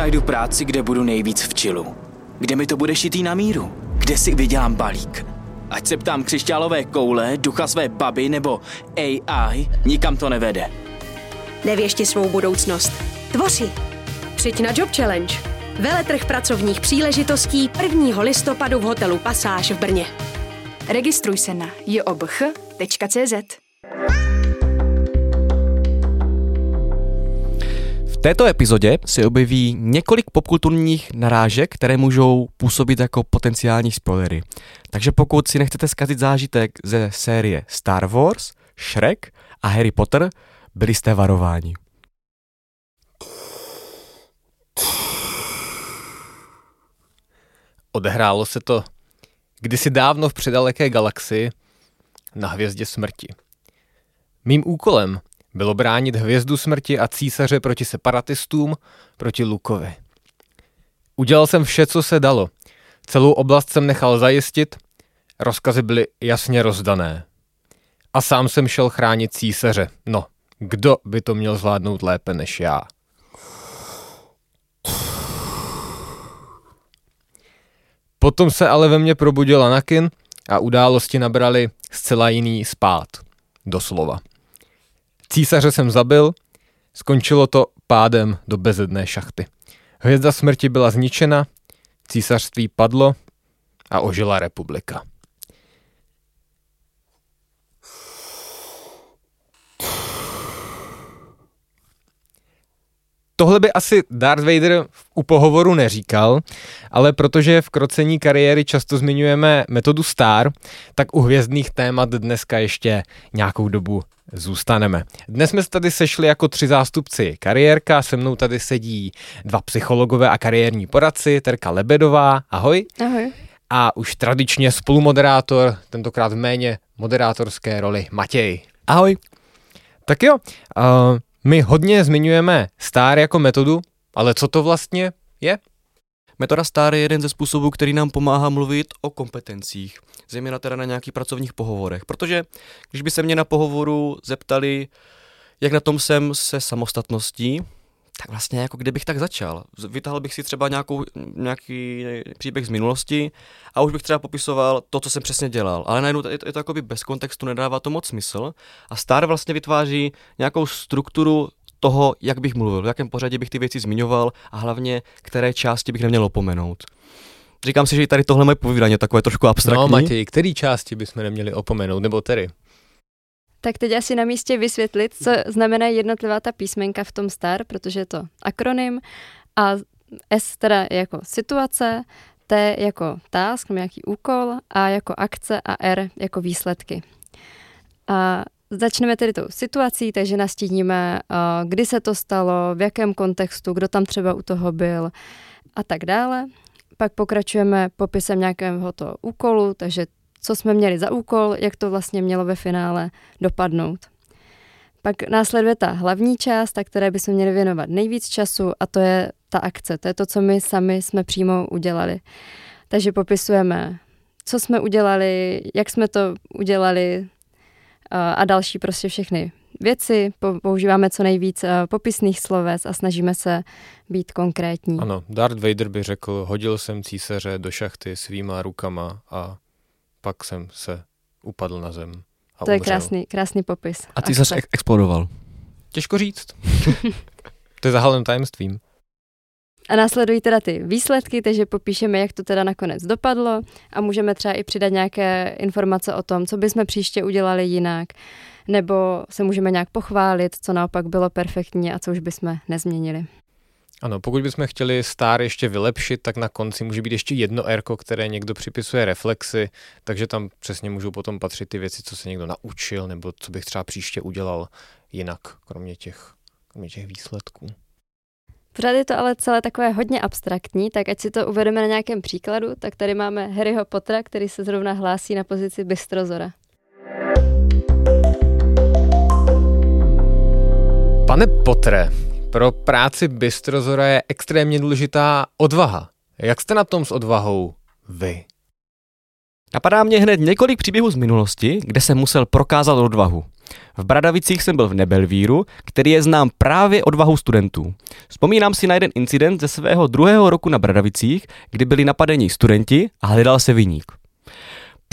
Najdu práci, kde budu nejvíc v čilu? Kde mi to bude šitý na míru? Kde si vydělám balík? Ať se ptám křišťálové koule, ducha své baby nebo AI, nikam to nevede. Nevěšti svou budoucnost. Tvoři. Přijď na Job Challenge. Veletrh pracovních příležitostí 1. listopadu v hotelu Pasáž v Brně. Registruj se na jobch.cz. Této epizodě se objeví několik popkulturních narážek, které můžou působit jako potenciální spoilery. Takže pokud si nechcete zkazit zážitek ze série Star Wars, Shrek a Harry Potter, byli jste varováni. Odehrálo se to kdysi dávno v předaleké galaxii na hvězdě smrti. Mým úkolem bylo bránit hvězdu smrti a císaře proti separatistům, proti Lukovi. Udělal jsem vše, co se dalo. Celou oblast jsem nechal zajistit, rozkazy byly jasně rozdané. A sám jsem šel chránit císaře. No, kdo by to měl zvládnout lépe než já? Potom se ale ve mně probudil Anakin a události nabrali zcela jiný spát. Doslova. Císaře jsem zabil, skončilo to pádem do bezedné šachty. Hvězda smrti byla zničena, císařství padlo a ožila republika. Tohle by asi Darth Vader u pohovoru neříkal, ale protože v krocení kariéry často zmiňujeme metodu STAR, tak u hvězdných témat dneska ještě nějakou dobu zůstaneme. Dnes jsme se tady sešli jako tři zástupci kariérka, se mnou tady sedí dva psychologové a kariérní poradci, Terka Lebedová, ahoj. Ahoj. A už tradičně spolumoderátor, tentokrát v méně moderátorské roli, Matěj. Ahoj. Tak jo, uh, my hodně zmiňujeme STAR jako metodu, ale co to vlastně je? Metoda STAR je jeden ze způsobů, který nám pomáhá mluvit o kompetencích, zejména teda na nějakých pracovních pohovorech. Protože když by se mě na pohovoru zeptali, jak na tom jsem se samostatností, tak vlastně jako kdybych tak začal. Vytáhl bych si třeba nějakou, nějaký příběh z minulosti a už bych třeba popisoval to, co jsem přesně dělal. Ale najednou je to, je to jako by bez kontextu, nedává to moc smysl. A Star vlastně vytváří nějakou strukturu toho, jak bych mluvil, v jakém pořadí bych ty věci zmiňoval a hlavně, které části bych neměl opomenout. Říkám si, že i tady tohle moje povídání je takové trošku abstraktní. No Matěj, který části bychom neměli opomenout, nebo tedy? Tak teď asi na místě vysvětlit, co znamená jednotlivá ta písmenka v tom STAR, protože je to akronym a S teda je jako situace, T jako task, nějaký úkol a jako akce a R jako výsledky. A začneme tedy tou situací, takže nastíníme, kdy se to stalo, v jakém kontextu, kdo tam třeba u toho byl a tak dále. Pak pokračujeme popisem nějakého toho úkolu, takže co jsme měli za úkol, jak to vlastně mělo ve finále dopadnout. Pak následuje ta hlavní část, ta které bychom měli věnovat nejvíc času a to je ta akce. To je to, co my sami jsme přímo udělali. Takže popisujeme, co jsme udělali, jak jsme to udělali a další prostě všechny věci. Používáme co nejvíc popisných sloves a snažíme se být konkrétní. Ano, Darth Vader by řekl, hodil jsem císaře do šachty svýma rukama a pak jsem se upadl na zem. A to je umřel. krásný, krásný popis. A ty zase explodoval. Těžko říct. to je zahaleným tajemstvím. A následují teda ty výsledky, takže popíšeme, jak to teda nakonec dopadlo a můžeme třeba i přidat nějaké informace o tom, co bychom příště udělali jinak, nebo se můžeme nějak pochválit, co naopak bylo perfektní a co už bychom nezměnili. Ano, pokud bychom chtěli star ještě vylepšit, tak na konci může být ještě jedno erko, které někdo připisuje reflexy, takže tam přesně můžou potom patřit ty věci, co se někdo naučil, nebo co bych třeba příště udělal jinak, kromě těch kromě těch výsledků. Pořád je to ale celé takové hodně abstraktní, tak ať si to uvedeme na nějakém příkladu, tak tady máme Harryho Pottera, který se zrovna hlásí na pozici Bystrozora. Pane Potre, pro práci Bystrozora je extrémně důležitá odvaha. Jak jste na tom s odvahou vy? Napadá mě hned několik příběhů z minulosti, kde jsem musel prokázat odvahu. V Bradavicích jsem byl v Nebelvíru, který je znám právě odvahu studentů. Vzpomínám si na jeden incident ze svého druhého roku na Bradavicích, kdy byli napadeni studenti a hledal se viník.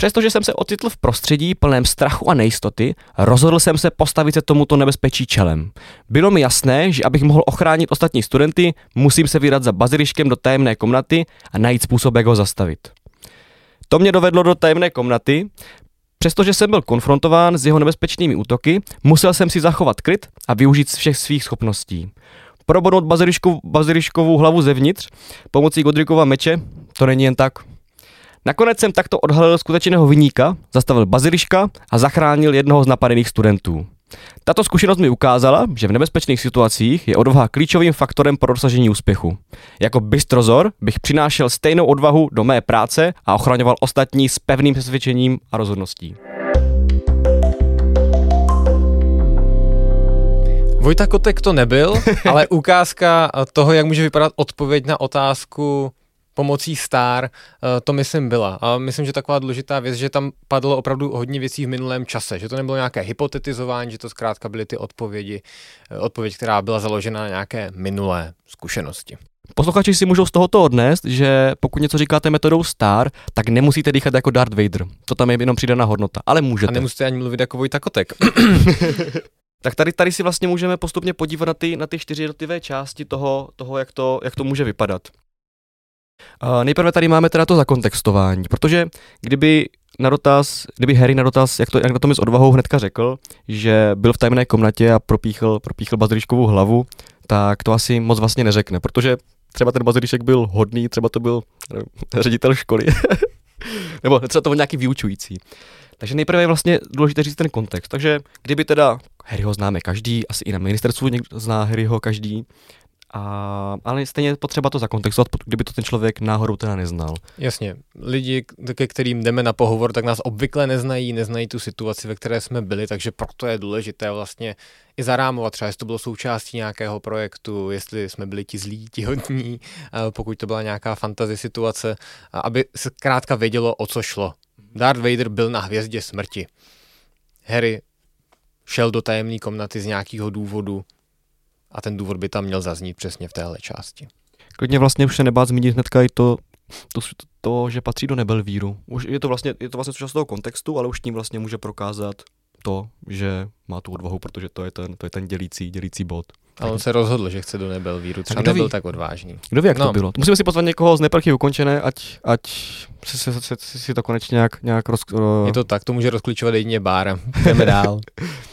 Přestože jsem se ocitl v prostředí plném strachu a nejistoty, rozhodl jsem se postavit se tomuto nebezpečí čelem. Bylo mi jasné, že abych mohl ochránit ostatní studenty, musím se vydat za baziliškem do tajemné komnaty a najít způsob, jak ho zastavit. To mě dovedlo do tajemné komnaty, Přestože jsem byl konfrontován s jeho nebezpečnými útoky, musel jsem si zachovat kryt a využít všech svých schopností. Probodnout baziliškovou, hlavu zevnitř pomocí Godrikova meče, to není jen tak. Nakonec jsem takto odhalil skutečného vyníka, zastavil baziliška a zachránil jednoho z napadených studentů. Tato zkušenost mi ukázala, že v nebezpečných situacích je odvaha klíčovým faktorem pro dosažení úspěchu. Jako bystrozor bych přinášel stejnou odvahu do mé práce a ochraňoval ostatní s pevným přesvědčením a rozhodností. Vojta Kotek to nebyl, ale ukázka toho, jak může vypadat odpověď na otázku, pomocí Star, eh, to myslím byla. A myslím, že taková důležitá věc, že tam padlo opravdu hodně věcí v minulém čase, že to nebylo nějaké hypotetizování, že to zkrátka byly ty odpovědi, eh, odpověď, která byla založena na nějaké minulé zkušenosti. Posluchači si můžou z tohoto odnést, že pokud něco říkáte metodou STAR, tak nemusíte dýchat jako Darth Vader. To tam je jenom přidaná hodnota, ale můžete. A nemusíte ani mluvit jako Vojta Kotek. tak tady, tady si vlastně můžeme postupně podívat na ty, na ty čtyři jednotlivé části toho, toho jak, to, jak to může vypadat. Nejprve tady máme teda to zakontextování, protože kdyby na dotaz, kdyby Harry na dotaz, jak, to, jak na tom je s odvahou hnedka řekl, že byl v tajemné komnatě a propíchl, propíchl baziliškovou hlavu, tak to asi moc vlastně neřekne, protože třeba ten bazilišek byl hodný, třeba to byl nevím, ředitel školy, nebo třeba to byl nějaký vyučující. Takže nejprve je vlastně důležité říct ten kontext. Takže kdyby teda Harryho známe každý, asi i na ministerstvu někdo zná Harryho každý, a, ale stejně je potřeba to zakontextovat, kdyby to ten člověk náhodou teda neznal. Jasně. Lidi, ke kterým jdeme na pohovor, tak nás obvykle neznají, neznají tu situaci, ve které jsme byli, takže proto je důležité vlastně i zarámovat třeba, jestli to bylo součástí nějakého projektu, jestli jsme byli ti zlí, ti hodní, pokud to byla nějaká fantasy situace, aby se krátka vědělo, o co šlo. Darth Vader byl na hvězdě smrti. Harry šel do tajemné komnaty z nějakého důvodu, a ten důvod by tam měl zaznít přesně v téhle části. Klidně vlastně už se nebát zmínit hnedka i to, to, to, že patří do Nebelvíru. Už je to vlastně, je to vlastně součást toho kontextu, ale už tím vlastně může prokázat to, že má tu odvahu, protože to je ten, to je ten dělící, dělící bod. Ale on se rozhodl, že chce do Nebelvíru, třeba nebyl ví? tak odvážný. Kdo ví, jak no. to bylo? Musíme si pozvat někoho z neprchy ukončené, ať, ať si, si, si, si, si to konečně nějak, nějak roz... Je to tak, to může rozklíčovat jedině bár. Jdeme dál.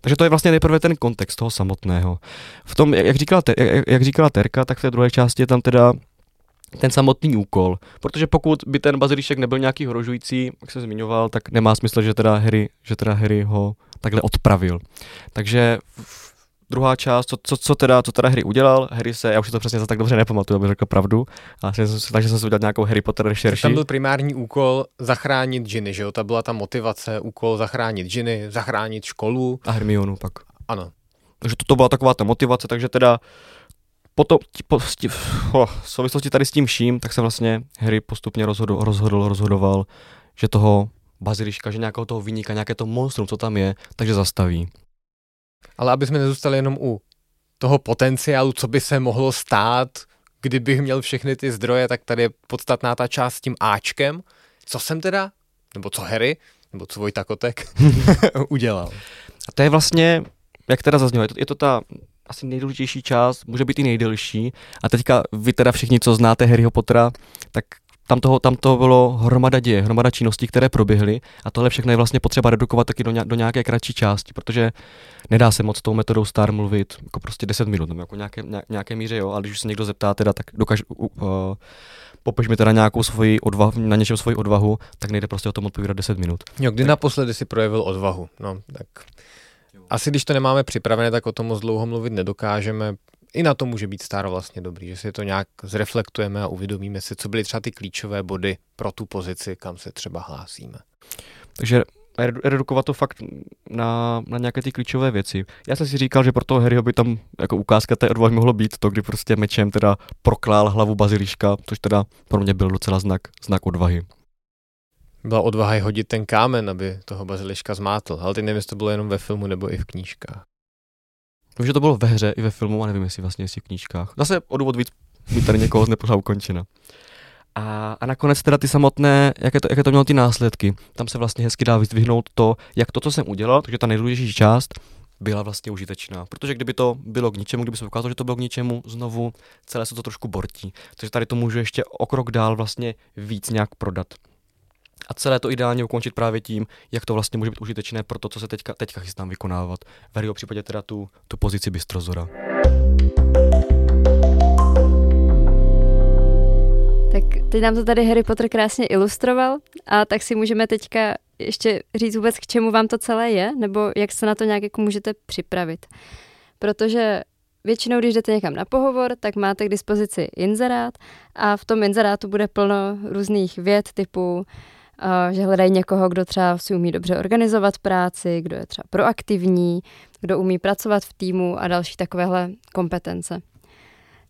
Takže to je vlastně nejprve ten kontext toho samotného. V tom, jak říkala, jak, jak říkala Terka, tak v té druhé části je tam teda ten samotný úkol. Protože pokud by ten bazilíšek nebyl nějaký hrožující, jak jsem zmiňoval, tak nemá smysl, že teda Harry, že teda Harry ho takhle odpravil. Takže druhá část, co, co, co, teda, co teda Harry udělal, Harry se, já už si to přesně za tak dobře nepamatuju, abych řekl pravdu, a takže jsem si udělal nějakou Harry Potter rešerši. Tam byl primární úkol zachránit Ginny, že jo? Ta byla ta motivace, úkol zachránit Ginny, zachránit školu. A Hermionu pak. Ano. Takže to, to byla taková ta motivace, takže teda potom, po, oh, v souvislosti tady s tím vším, tak se vlastně Harry postupně rozhodl, rozhodl, rozhodoval, že toho baziliška, že nějakého toho vyníka, nějaké to monstrum, co tam je, takže zastaví. Ale aby jsme nezůstali jenom u toho potenciálu, co by se mohlo stát, kdybych měl všechny ty zdroje, tak tady je podstatná ta část s tím Ačkem. Co jsem teda, nebo co Harry, nebo co Vojta Kotek udělal. A to je vlastně, jak teda zaznělo, je to, je to ta asi nejdůležitější část, může být i nejdelší. A teďka vy teda všichni, co znáte Harryho Pottera, tak tam toho, tam toho bylo hromada děje, hromada činností, které proběhly a tohle všechno je vlastně potřeba redukovat taky do, do nějaké kratší části, protože nedá se moc tou metodou STAR mluvit jako prostě 10 minut, nebo jako nějaké, nějaké míře, jo, ale když už se někdo zeptá teda, tak dokáž, uh, popiš mi teda nějakou svoji odvahu, na něčem svoji odvahu, tak nejde prostě o tom odpovídat 10 minut. Jo, kdy tak. naposledy si projevil odvahu? No, tak Asi když to nemáme připravené, tak o tom moc dlouho mluvit nedokážeme. I na to může být Star vlastně dobrý, že si to nějak zreflektujeme a uvědomíme si, co byly třeba ty klíčové body pro tu pozici, kam se třeba hlásíme. Takže redukovat to fakt na, na nějaké ty klíčové věci. Já jsem si říkal, že pro toho Harryho by tam jako ukázka té odvahy mohlo být to, kdy prostě mečem teda proklál hlavu baziliška, což teda pro mě byl docela znak, znak odvahy. Byla odvaha hodit ten kámen, aby toho baziliška zmátl, ale teď nevím, jestli to bylo jenom ve filmu nebo i v knížkách. Vím, že to bylo ve hře i ve filmu a nevím, jestli vlastně jestli v knížkách. Zase o důvod víc by tady někoho nepořád ukončena. A, a nakonec teda ty samotné, jaké to, jaké to mělo ty následky. Tam se vlastně hezky dá vyzdvihnout to, jak to, co jsem udělal, takže ta nejdůležitější část byla vlastně užitečná. Protože kdyby to bylo k ničemu, kdyby se ukázalo, že to bylo k ničemu, znovu celé se to trošku bortí. Takže tady to můžu ještě o krok dál vlastně víc nějak prodat. A celé to ideálně ukončit právě tím, jak to vlastně může být užitečné pro to, co se teďka, teďka chystám vykonávat. V jeho případě teda tu, tu pozici bystrozora. Tak teď nám to tady Harry Potter krásně ilustroval a tak si můžeme teďka ještě říct vůbec, k čemu vám to celé je, nebo jak se na to nějak jako můžete připravit. Protože většinou, když jdete někam na pohovor, tak máte k dispozici inzerát a v tom inzerátu bude plno různých věd typu, že hledají někoho, kdo třeba si umí dobře organizovat práci, kdo je třeba proaktivní, kdo umí pracovat v týmu a další takovéhle kompetence.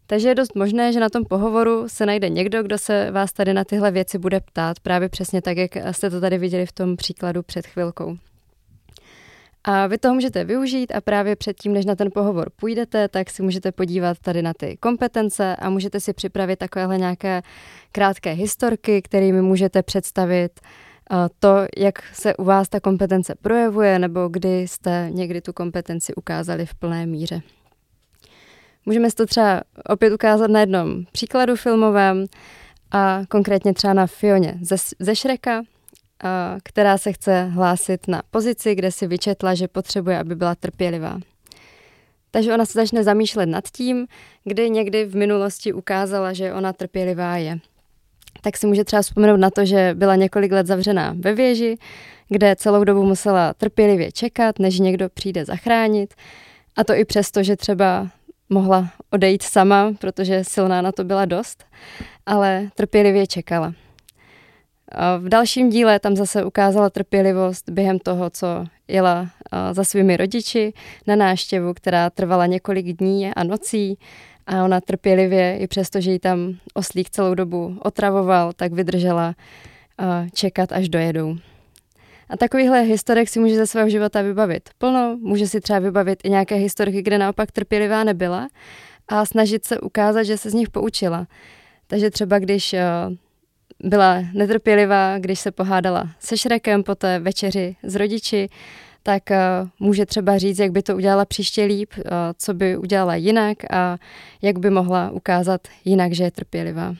Takže je dost možné, že na tom pohovoru se najde někdo, kdo se vás tady na tyhle věci bude ptát, právě přesně tak, jak jste to tady viděli v tom příkladu před chvilkou. A vy toho můžete využít a právě předtím, než na ten pohovor půjdete, tak si můžete podívat tady na ty kompetence a můžete si připravit takovéhle nějaké krátké historky, kterými můžete představit to, jak se u vás ta kompetence projevuje nebo kdy jste někdy tu kompetenci ukázali v plné míře. Můžeme si to třeba opět ukázat na jednom příkladu filmovém a konkrétně třeba na Fioně ze, ze Šreka, která se chce hlásit na pozici, kde si vyčetla, že potřebuje, aby byla trpělivá. Takže ona se začne zamýšlet nad tím, kdy někdy v minulosti ukázala, že ona trpělivá je. Tak si může třeba vzpomenout na to, že byla několik let zavřená ve věži, kde celou dobu musela trpělivě čekat, než někdo přijde zachránit. A to i přesto, že třeba mohla odejít sama, protože silná na to byla dost, ale trpělivě čekala. V dalším díle tam zase ukázala trpělivost během toho, co jela za svými rodiči na náštěvu, která trvala několik dní a nocí a ona trpělivě, i přesto, že ji tam oslík celou dobu otravoval, tak vydržela čekat, až dojedou. A takovýchhle historek si může ze svého života vybavit plno, může si třeba vybavit i nějaké historky, kde naopak trpělivá nebyla a snažit se ukázat, že se z nich poučila. Takže třeba když byla netrpělivá, když se pohádala se Šrekem po té večeři s rodiči, tak uh, může třeba říct, jak by to udělala příště líp, uh, co by udělala jinak a jak by mohla ukázat jinak, že je trpělivá.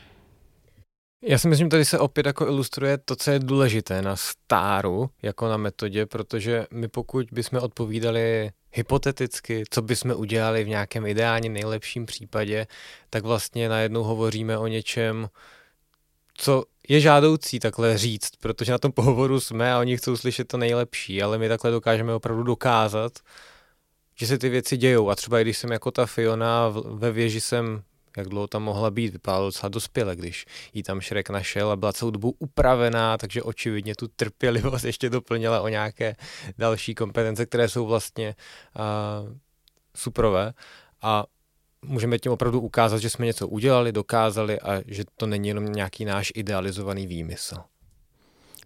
Já si myslím, tady se opět jako ilustruje to, co je důležité na stáru, jako na metodě, protože my pokud bychom odpovídali hypoteticky, co bychom udělali v nějakém ideálně nejlepším případě, tak vlastně najednou hovoříme o něčem, co je žádoucí takhle říct, protože na tom pohovoru jsme a oni chcou slyšet to nejlepší, ale my takhle dokážeme opravdu dokázat, že se ty věci dějou. A třeba když jsem jako ta Fiona ve věži jsem jak dlouho tam mohla být. Vypadalo docela dospěle, když ji tam Šrek našel a byla celou dobu upravená, takže očividně tu trpělivost ještě doplnila o nějaké další kompetence, které jsou vlastně uh, suprové. A můžeme tím opravdu ukázat, že jsme něco udělali, dokázali a že to není jenom nějaký náš idealizovaný výmysl.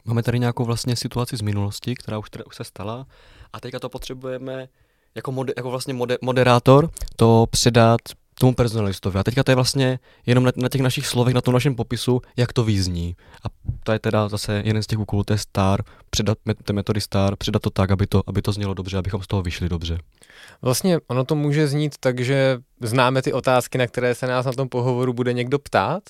Máme tady nějakou vlastně situaci z minulosti, která už, už se stala a teďka to potřebujeme jako, moder, jako vlastně moder, moderátor to předat tomu personalistovi. A teďka to je vlastně jenom na, na těch našich slovech, na tom našem popisu, jak to vyzní. A to je teda zase jeden z těch úkolů, to je star, předat té metody star, předat to tak, aby to, aby to znělo dobře, abychom z toho vyšli dobře. Vlastně ono to může znít tak, že známe ty otázky, na které se nás na tom pohovoru bude někdo ptát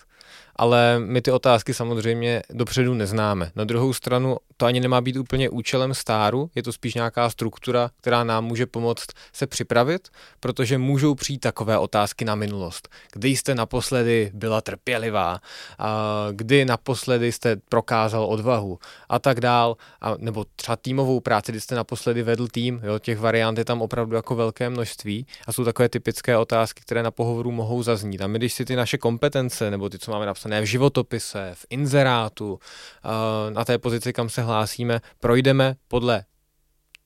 ale my ty otázky samozřejmě dopředu neznáme. Na druhou stranu to ani nemá být úplně účelem stáru, je to spíš nějaká struktura, která nám může pomoct se připravit, protože můžou přijít takové otázky na minulost. Kdy jste naposledy byla trpělivá, a kdy naposledy jste prokázal odvahu a tak dál, a, nebo třeba týmovou práci, kdy jste naposledy vedl tým, jo, těch variant je tam opravdu jako velké množství a jsou takové typické otázky, které na pohovoru mohou zaznít. A my, když si ty naše kompetence, nebo ty, co máme napsané v životopise, v inzerátu, na té pozici, kam se hlásíme, projdeme podle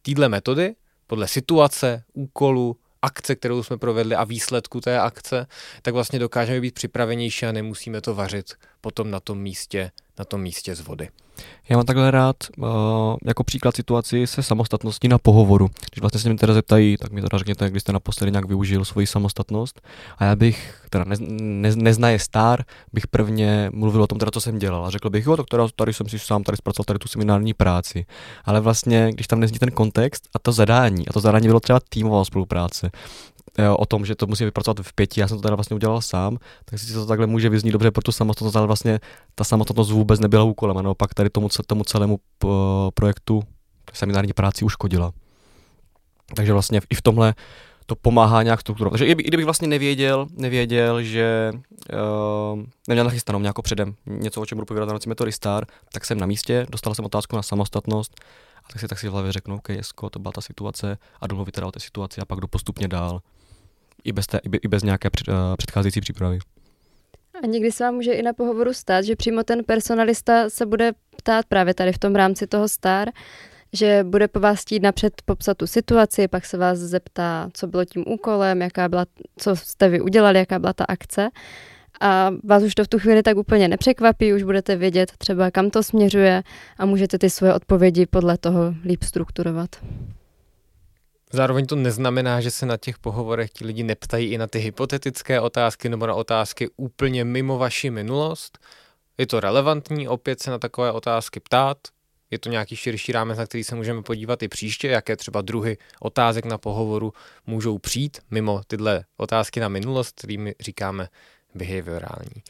téhle metody, podle situace, úkolu, akce, kterou jsme provedli a výsledku té akce, tak vlastně dokážeme být připravenější a nemusíme to vařit potom na tom místě, na tom místě z vody. Já mám takhle rád uh, jako příklad situaci se samostatností na pohovoru. Když vlastně se mě teda zeptají, tak mi teda řekněte, kdy jste naposledy nějak využil svoji samostatnost. A já bych, teda ne, ne, neznaje star, bych prvně mluvil o tom, teda, co jsem dělal. A řekl bych, jo, tak teda, tady jsem si sám tady zpracoval tady tu seminární práci. Ale vlastně, když tam nezní ten kontext a to zadání, a to zadání bylo třeba týmová spolupráce, o tom, že to musí vypracovat v pěti, já jsem to teda vlastně udělal sám, tak si to takhle může vyznít dobře pro tu samostatnost, ale vlastně ta samostatnost vůbec nebyla úkolem a naopak tady tomu, tomu celému projektu seminární práci uškodila. Takže vlastně i v tomhle to pomáhá nějak strukturovat. Takže i, kdybych vlastně nevěděl, nevěděl, že uh, neměl nachystanou nějakou předem něco, o čem budu povídat na noci metody Star, tak jsem na místě, dostal jsem otázku na samostatnost a tak si tak si v hlavě řeknu, OK, Jesko, to byla ta situace a jdu teda o té situaci a pak jdu postupně dál i bez, té, i bez nějaké před, uh, předcházející přípravy. A někdy se vám může i na pohovoru stát, že přímo ten personalista se bude ptát právě tady v tom rámci toho star, že bude po vás chtít napřed popsat tu situaci, pak se vás zeptá, co bylo tím úkolem, jaká byla, co jste vy udělali, jaká byla ta akce. A vás už to v tu chvíli tak úplně nepřekvapí, už budete vědět třeba, kam to směřuje a můžete ty svoje odpovědi podle toho líp strukturovat. Zároveň to neznamená, že se na těch pohovorech ti lidi neptají i na ty hypotetické otázky nebo na otázky úplně mimo vaši minulost. Je to relevantní opět se na takové otázky ptát. Je to nějaký širší rámec, na který se můžeme podívat i příště, jaké třeba druhy otázek na pohovoru můžou přijít mimo tyhle otázky na minulost, kterými říkáme behaviorální.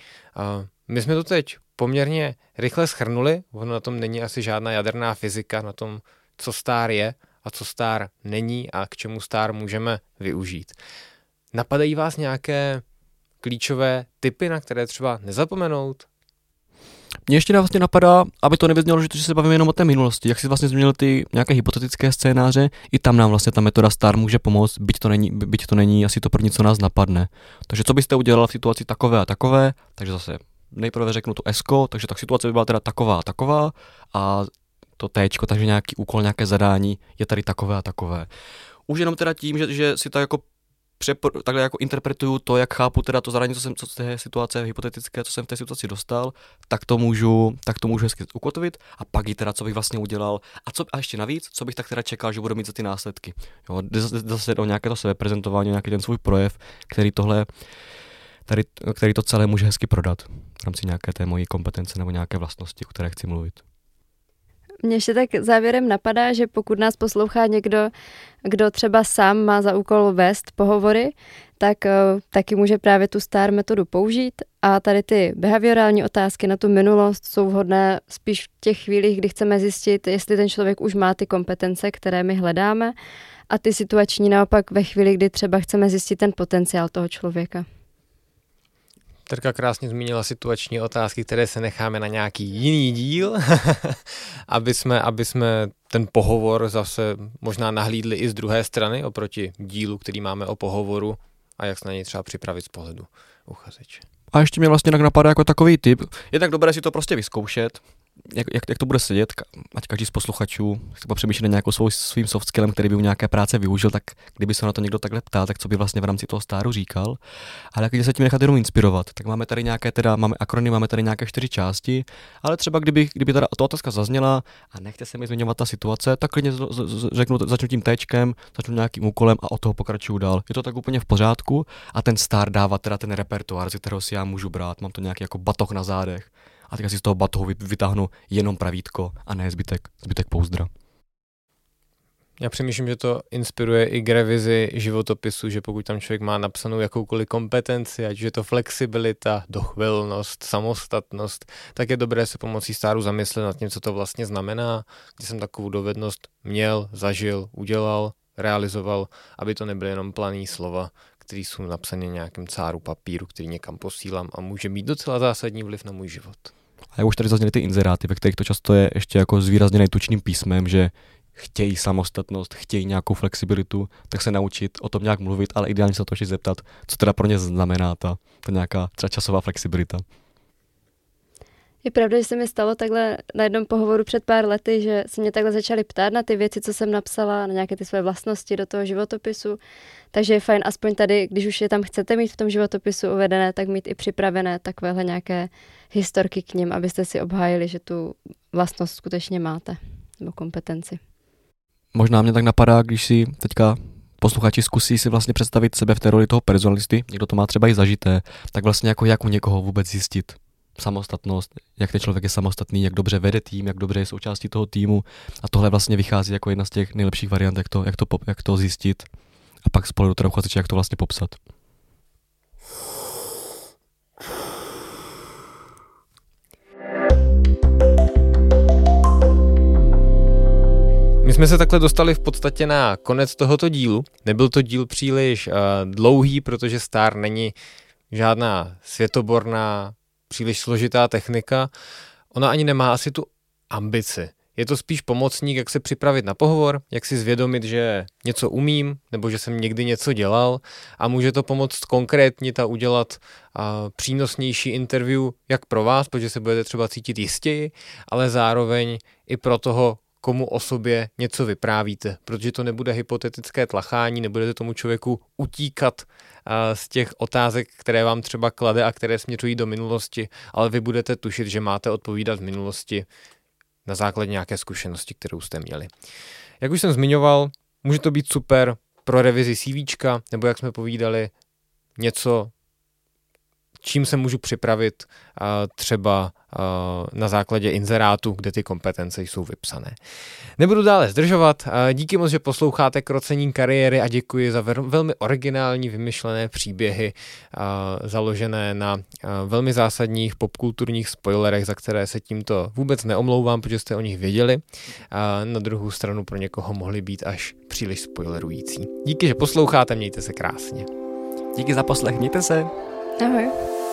My jsme to teď poměrně rychle schrnuli, ono na tom není asi žádná jaderná fyzika, na tom, co stár je, a co star není a k čemu star můžeme využít. Napadají vás nějaké klíčové typy, na které třeba nezapomenout? Mně ještě vlastně napadá, aby to nevyznělo, že, se bavíme jenom o té minulosti, jak si vlastně změnil ty nějaké hypotetické scénáře, i tam nám vlastně ta metoda STAR může pomoct, byť to není, byť to není asi to první, co nás napadne. Takže co byste udělal v situaci takové a takové, takže zase nejprve řeknu to ESCO, takže tak situace by byla teda taková a taková a to T, takže nějaký úkol, nějaké zadání je tady takové a takové. Už jenom teda tím, že, že si to jako přepr- takhle jako interpretuju to, jak chápu teda to zadání, co jsem, co z té situace hypotetické, co jsem v té situaci dostal, tak to můžu, tak to můžu hezky ukotvit a pak i teda, co bych vlastně udělal a, co, a ještě navíc, co bych tak teda čekal, že budu mít za ty následky. Jo, zase o nějaké to sebe prezentování, nějaký ten svůj projev, který tohle tady, který to celé může hezky prodat v rámci nějaké té mojí kompetence nebo nějaké vlastnosti, o které chci mluvit. Mně ještě tak závěrem napadá, že pokud nás poslouchá někdo, kdo třeba sám má za úkol vést pohovory, tak uh, taky může právě tu STAR metodu použít a tady ty behaviorální otázky na tu minulost jsou vhodné spíš v těch chvílích, kdy chceme zjistit, jestli ten člověk už má ty kompetence, které my hledáme a ty situační naopak ve chvíli, kdy třeba chceme zjistit ten potenciál toho člověka. Terka krásně zmínila situační otázky, které se necháme na nějaký jiný díl, aby, jsme, aby jsme ten pohovor zase možná nahlídli i z druhé strany oproti dílu, který máme o pohovoru a jak se na něj třeba připravit z pohledu uchazeče. A ještě mě vlastně napadá jako takový tip. Je tak dobré si to prostě vyzkoušet, jak, jak, jak to bude sedět, ať každý z posluchačů si přemýšlet nějakou svou, svým soft skillem, který by u nějaké práce využil, tak kdyby se na to někdo takhle ptal, tak co by vlastně v rámci toho stáru říkal. Ale když se tím nechat jenom inspirovat, tak máme tady nějaké teda, máme akrony, máme tady nějaké čtyři části, ale třeba kdyby, kdyby teda ta otázka zazněla a nechte se mi zmiňovat ta situace, tak klidně z, z, řeknu, začnu tím téčkem, začnu nějakým úkolem a od toho pokračuju dál. Je to tak úplně v pořádku a ten star dává teda ten repertoár, ze kterého si já můžu brát. Mám to nějaký jako batoh na zádech a teďka si z toho batohu vytáhnu jenom pravítko a ne zbytek, zbytek pouzdra. Já přemýšlím, že to inspiruje i k revizi životopisu, že pokud tam člověk má napsanou jakoukoliv kompetenci, ať je to flexibilita, dochvilnost, samostatnost, tak je dobré se pomocí stáru zamyslet nad tím, co to vlastně znamená, kdy jsem takovou dovednost měl, zažil, udělal, realizoval, aby to nebyly jenom planý slova, které jsou napsané nějakým cáru papíru, který někam posílám a může mít docela zásadní vliv na můj život. A jak už tady zazněly ty inzeráty, ve kterých to často je ještě jako zvýrazněné tučným písmem, že chtějí samostatnost, chtějí nějakou flexibilitu, tak se naučit o tom nějak mluvit, ale ideálně se to ještě zeptat, co teda pro ně znamená ta, ta nějaká třeba časová flexibilita. Je pravda, že se mi stalo takhle na jednom pohovoru před pár lety, že se mě takhle začali ptát na ty věci, co jsem napsala, na nějaké ty své vlastnosti do toho životopisu. Takže je fajn aspoň tady, když už je tam chcete mít v tom životopisu uvedené, tak mít i připravené takovéhle nějaké historky k ním, abyste si obhájili, že tu vlastnost skutečně máte, nebo kompetenci. Možná mě tak napadá, když si teďka posluchači zkusí si vlastně představit sebe v té roli toho personalisty, někdo to má třeba i zažité, tak vlastně jako jak u někoho vůbec zjistit samostatnost, jak ten člověk je samostatný, jak dobře vede tým, jak dobře je součástí toho týmu a tohle vlastně vychází jako jedna z těch nejlepších variant, jak to, jak to, jak to zjistit a pak spolu do toho jak to vlastně popsat. My jsme se takhle dostali v podstatě na konec tohoto dílu. Nebyl to díl příliš uh, dlouhý, protože Star není žádná světoborná, příliš složitá technika. Ona ani nemá asi tu ambici. Je to spíš pomocník, jak se připravit na pohovor, jak si zvědomit, že něco umím, nebo že jsem někdy něco dělal a může to pomoct konkrétně a udělat uh, přínosnější interview jak pro vás, protože se budete třeba cítit jistěji, ale zároveň i pro toho, komu o sobě něco vyprávíte, protože to nebude hypotetické tlachání, nebudete tomu člověku utíkat z těch otázek, které vám třeba klade a které směřují do minulosti, ale vy budete tušit, že máte odpovídat v minulosti na základě nějaké zkušenosti, kterou jste měli. Jak už jsem zmiňoval, může to být super pro revizi CV, nebo jak jsme povídali, něco, čím se můžu připravit třeba na základě inzerátu, kde ty kompetence jsou vypsané. Nebudu dále zdržovat. Díky moc, že posloucháte krocení kariéry a děkuji za velmi originální vymyšlené příběhy založené na velmi zásadních popkulturních spoilerech, za které se tímto vůbec neomlouvám, protože jste o nich věděli. Na druhou stranu pro někoho mohly být až příliš spoilerující. Díky, že posloucháte, mějte se krásně. Díky za poslech, mějte se. 待会儿。